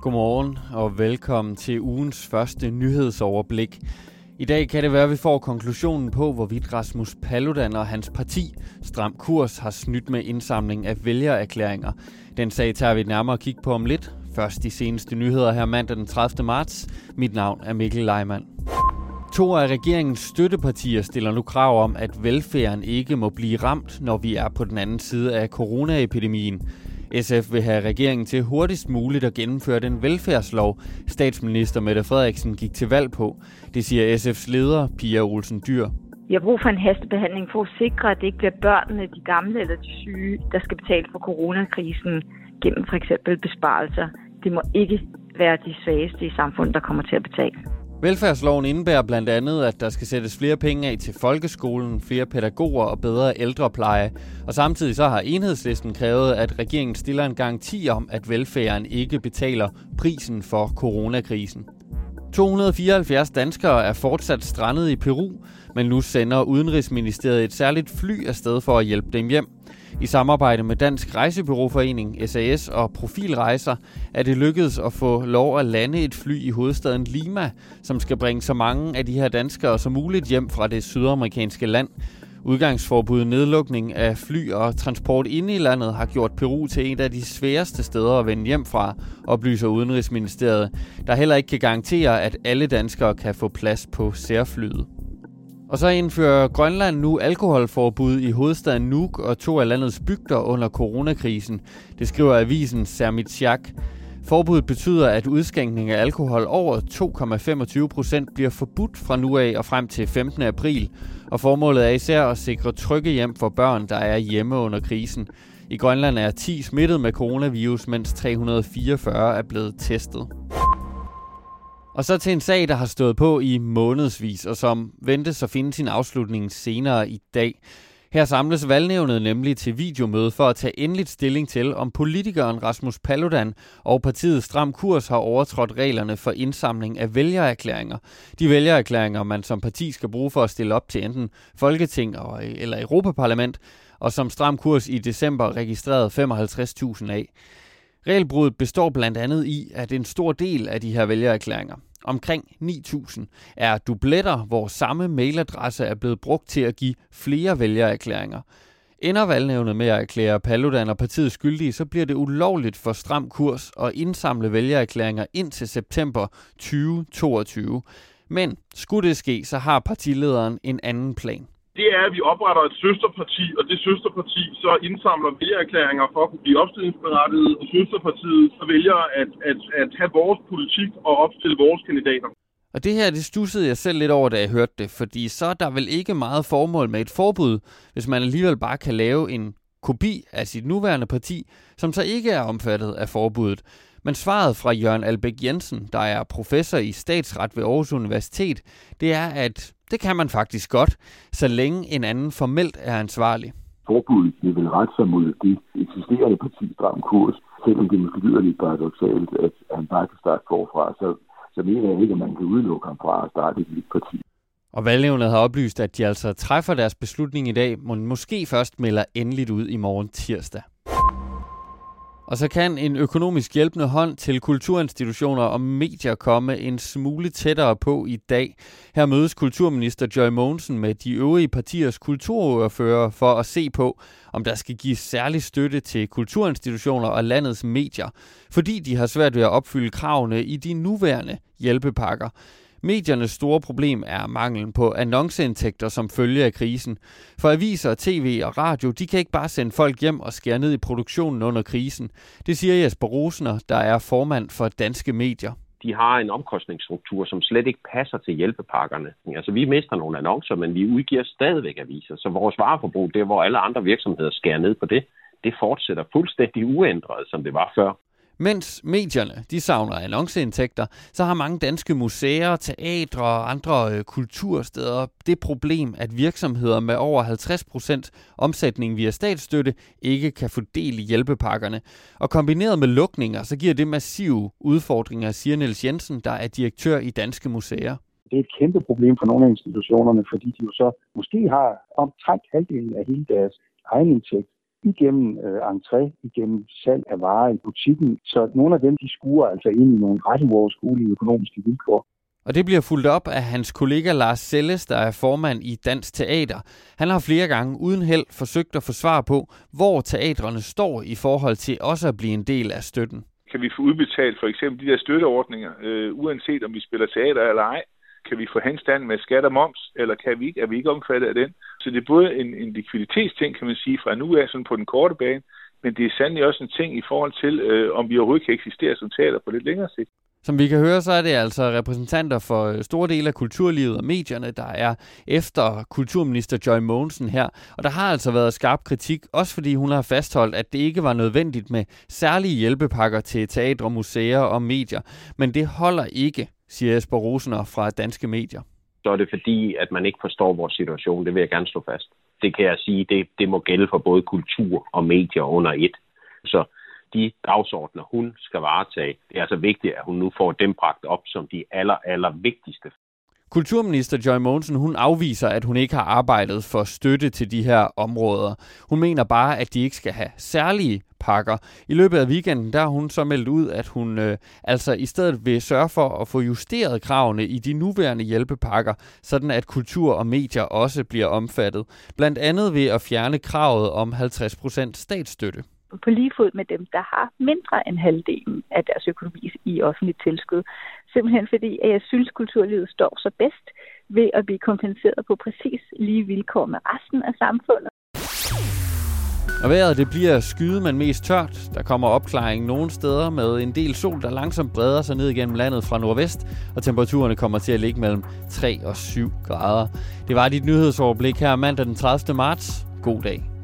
Godmorgen og velkommen til ugens første nyhedsoverblik. I dag kan det være, at vi får konklusionen på, hvorvidt Rasmus Paludan og hans parti Stram Kurs har snydt med indsamling af vælgererklæringer. Den sag tager vi et nærmere kig på om lidt. Først de seneste nyheder her mandag den 30. marts. Mit navn er Mikkel Leimann. To af regeringens støttepartier stiller nu krav om, at velfærden ikke må blive ramt, når vi er på den anden side af coronaepidemien. SF vil have regeringen til hurtigst muligt at gennemføre den velfærdslov, statsminister Mette Frederiksen gik til valg på. Det siger SF's leder, Pia Olsen Dyr. Vi har brug for en hastebehandling for at sikre, at det ikke bliver børnene, de gamle eller de syge, der skal betale for coronakrisen gennem for eksempel besparelser. Det må ikke være de svageste i samfundet, der kommer til at betale. Velfærdsloven indebærer blandt andet, at der skal sættes flere penge af til folkeskolen, flere pædagoger og bedre ældrepleje. Og samtidig så har enhedslisten krævet, at regeringen stiller en garanti om, at velfærden ikke betaler prisen for coronakrisen. 274 danskere er fortsat strandet i Peru, men nu sender Udenrigsministeriet et særligt fly afsted for at hjælpe dem hjem. I samarbejde med Dansk Rejsebyråforening, SAS og Profilrejser er det lykkedes at få lov at lande et fly i hovedstaden Lima, som skal bringe så mange af de her danskere som muligt hjem fra det sydamerikanske land. Udgangsforbud, nedlukning af fly og transport inde i landet har gjort Peru til et af de sværeste steder at vende hjem fra, oplyser Udenrigsministeriet, der heller ikke kan garantere, at alle danskere kan få plads på særflyet. Og så indfører Grønland nu alkoholforbud i hovedstaden Nuuk og to af landets bygder under coronakrisen. Det skriver avisen Sermitsjak. Forbuddet betyder, at udskænkning af alkohol over 2,25 procent bliver forbudt fra nu af og frem til 15. april. Og formålet er især at sikre trygge hjem for børn, der er hjemme under krisen. I Grønland er 10 smittet med coronavirus, mens 344 er blevet testet. Og så til en sag, der har stået på i månedsvis, og som ventes at finde sin afslutning senere i dag. Her samles valgnævnet nemlig til videomøde for at tage endeligt stilling til, om politikeren Rasmus Paludan og partiet Stram Kurs har overtrådt reglerne for indsamling af vælgererklæringer. De vælgererklæringer, man som parti skal bruge for at stille op til enten Folketing eller Europaparlament, og som Stram Kurs i december registrerede 55.000 af. Regelbruddet består blandt andet i, at en stor del af de her vælgererklæringer, omkring 9.000, er dubletter, hvor samme mailadresse er blevet brugt til at give flere vælgererklæringer. Ender valgnævnet med at erklære Paludan og partiet skyldige, så bliver det ulovligt for stram kurs at indsamle vælgererklæringer indtil september 2022. Men skulle det ske, så har partilederen en anden plan det er, at vi opretter et søsterparti, og det søsterparti så indsamler vælgererklæringer for at kunne blive opstillingsberettiget, og søsterpartiet så vælger at, at, at have vores politik og opstille vores kandidater. Og det her, det stussede jeg selv lidt over, da jeg hørte det, fordi så er der vel ikke meget formål med et forbud, hvis man alligevel bare kan lave en kopi af sit nuværende parti, som så ikke er omfattet af forbuddet. Men svaret fra Jørgen Albæk Jensen, der er professor i statsret ved Aarhus Universitet, det er, at det kan man faktisk godt, så længe en anden formelt er ansvarlig. Forbuddet vil vel rette sig mod det eksisterende parti stram kurs, selvom det måske lyder lidt paradoxalt, at han bare kan starte forfra, så, så mener jeg ikke, at man kan udelukke ham fra at starte et nyt parti. Og valgnævnet har oplyst, at de altså træffer deres beslutning i dag, men måske først melder endeligt ud i morgen tirsdag. Og så kan en økonomisk hjælpende hånd til kulturinstitutioner og medier komme en smule tættere på i dag. Her mødes kulturminister Joy Mogensen med de øvrige partiers kulturordfører for at se på, om der skal gives særlig støtte til kulturinstitutioner og landets medier, fordi de har svært ved at opfylde kravene i de nuværende hjælpepakker. Mediernes store problem er manglen på annonceindtægter som følge af krisen. For aviser, tv og radio, de kan ikke bare sende folk hjem og skære ned i produktionen under krisen. Det siger Jesper Rosner, der er formand for Danske Medier de har en omkostningsstruktur, som slet ikke passer til hjælpepakkerne. Altså, vi mister nogle annoncer, men vi udgiver stadigvæk aviser. Så vores vareforbrug, det hvor alle andre virksomheder skærer ned på det, det fortsætter fuldstændig uændret, som det var før. Mens medierne de savner annonceindtægter, så har mange danske museer, teatre og andre øh, kultursteder det problem, at virksomheder med over 50% omsætning via statsstøtte ikke kan få del i hjælpepakkerne. Og kombineret med lukninger, så giver det massive udfordringer, siger Niels Jensen, der er direktør i Danske Museer. Det er et kæmpe problem for nogle af institutionerne, fordi de jo så måske har omtrent halvdelen af hele deres egen indtægt igennem øh, entré, igennem salg af varer i butikken. Så nogle af dem, de skuer altså ind i nogle ret uoverskuelige økonomiske vilkår. Og det bliver fuldt op af hans kollega Lars Selles, der er formand i Dansk Teater. Han har flere gange uden held forsøgt at få svar på, hvor teatrene står i forhold til også at blive en del af støtten. Kan vi få udbetalt for eksempel de der støtteordninger, øh, uanset om vi spiller teater eller ej? Kan vi få henstand med skat og moms, eller kan vi ikke, er vi ikke omfattet af den? Så det er både en, en likviditetsting, kan man sige, fra nu af sådan på den korte bane, men det er sandelig også en ting i forhold til, øh, om vi overhovedet kan eksistere som teater på lidt længere sigt. Som vi kan høre, så er det altså repræsentanter for øh, store dele af kulturlivet og medierne, der er efter kulturminister Joy Mogensen her. Og der har altså været skarp kritik, også fordi hun har fastholdt, at det ikke var nødvendigt med særlige hjælpepakker til teatre, museer og medier. Men det holder ikke, siger Jesper Rosener fra Danske Medier. Så er det fordi, at man ikke forstår vores situation. Det vil jeg gerne slå fast. Det kan jeg sige, det, det må gælde for både kultur og medier under et. Så de dagsordner, hun skal varetage, det er altså vigtigt, at hun nu får dem bragt op som de aller, aller vigtigste. Kulturminister Joy Mogensen, hun afviser, at hun ikke har arbejdet for støtte til de her områder. Hun mener bare, at de ikke skal have særlige pakker. I løbet af weekenden, der har hun så meldt ud, at hun øh, altså i stedet vil sørge for at få justeret kravene i de nuværende hjælpepakker, sådan at kultur og medier også bliver omfattet. Blandt andet ved at fjerne kravet om 50% statsstøtte på lige fod med dem, der har mindre end halvdelen af deres økonomi i offentligt tilskud. Simpelthen fordi, at jeg synes, kulturlivet står så bedst ved at blive kompenseret på præcis lige vilkår med resten af samfundet. Og vejret det bliver skyde, men mest tørt. Der kommer opklaring nogle steder med en del sol, der langsomt breder sig ned igennem landet fra nordvest, og temperaturerne kommer til at ligge mellem 3 og 7 grader. Det var dit nyhedsoverblik her mandag den 30. marts. God dag.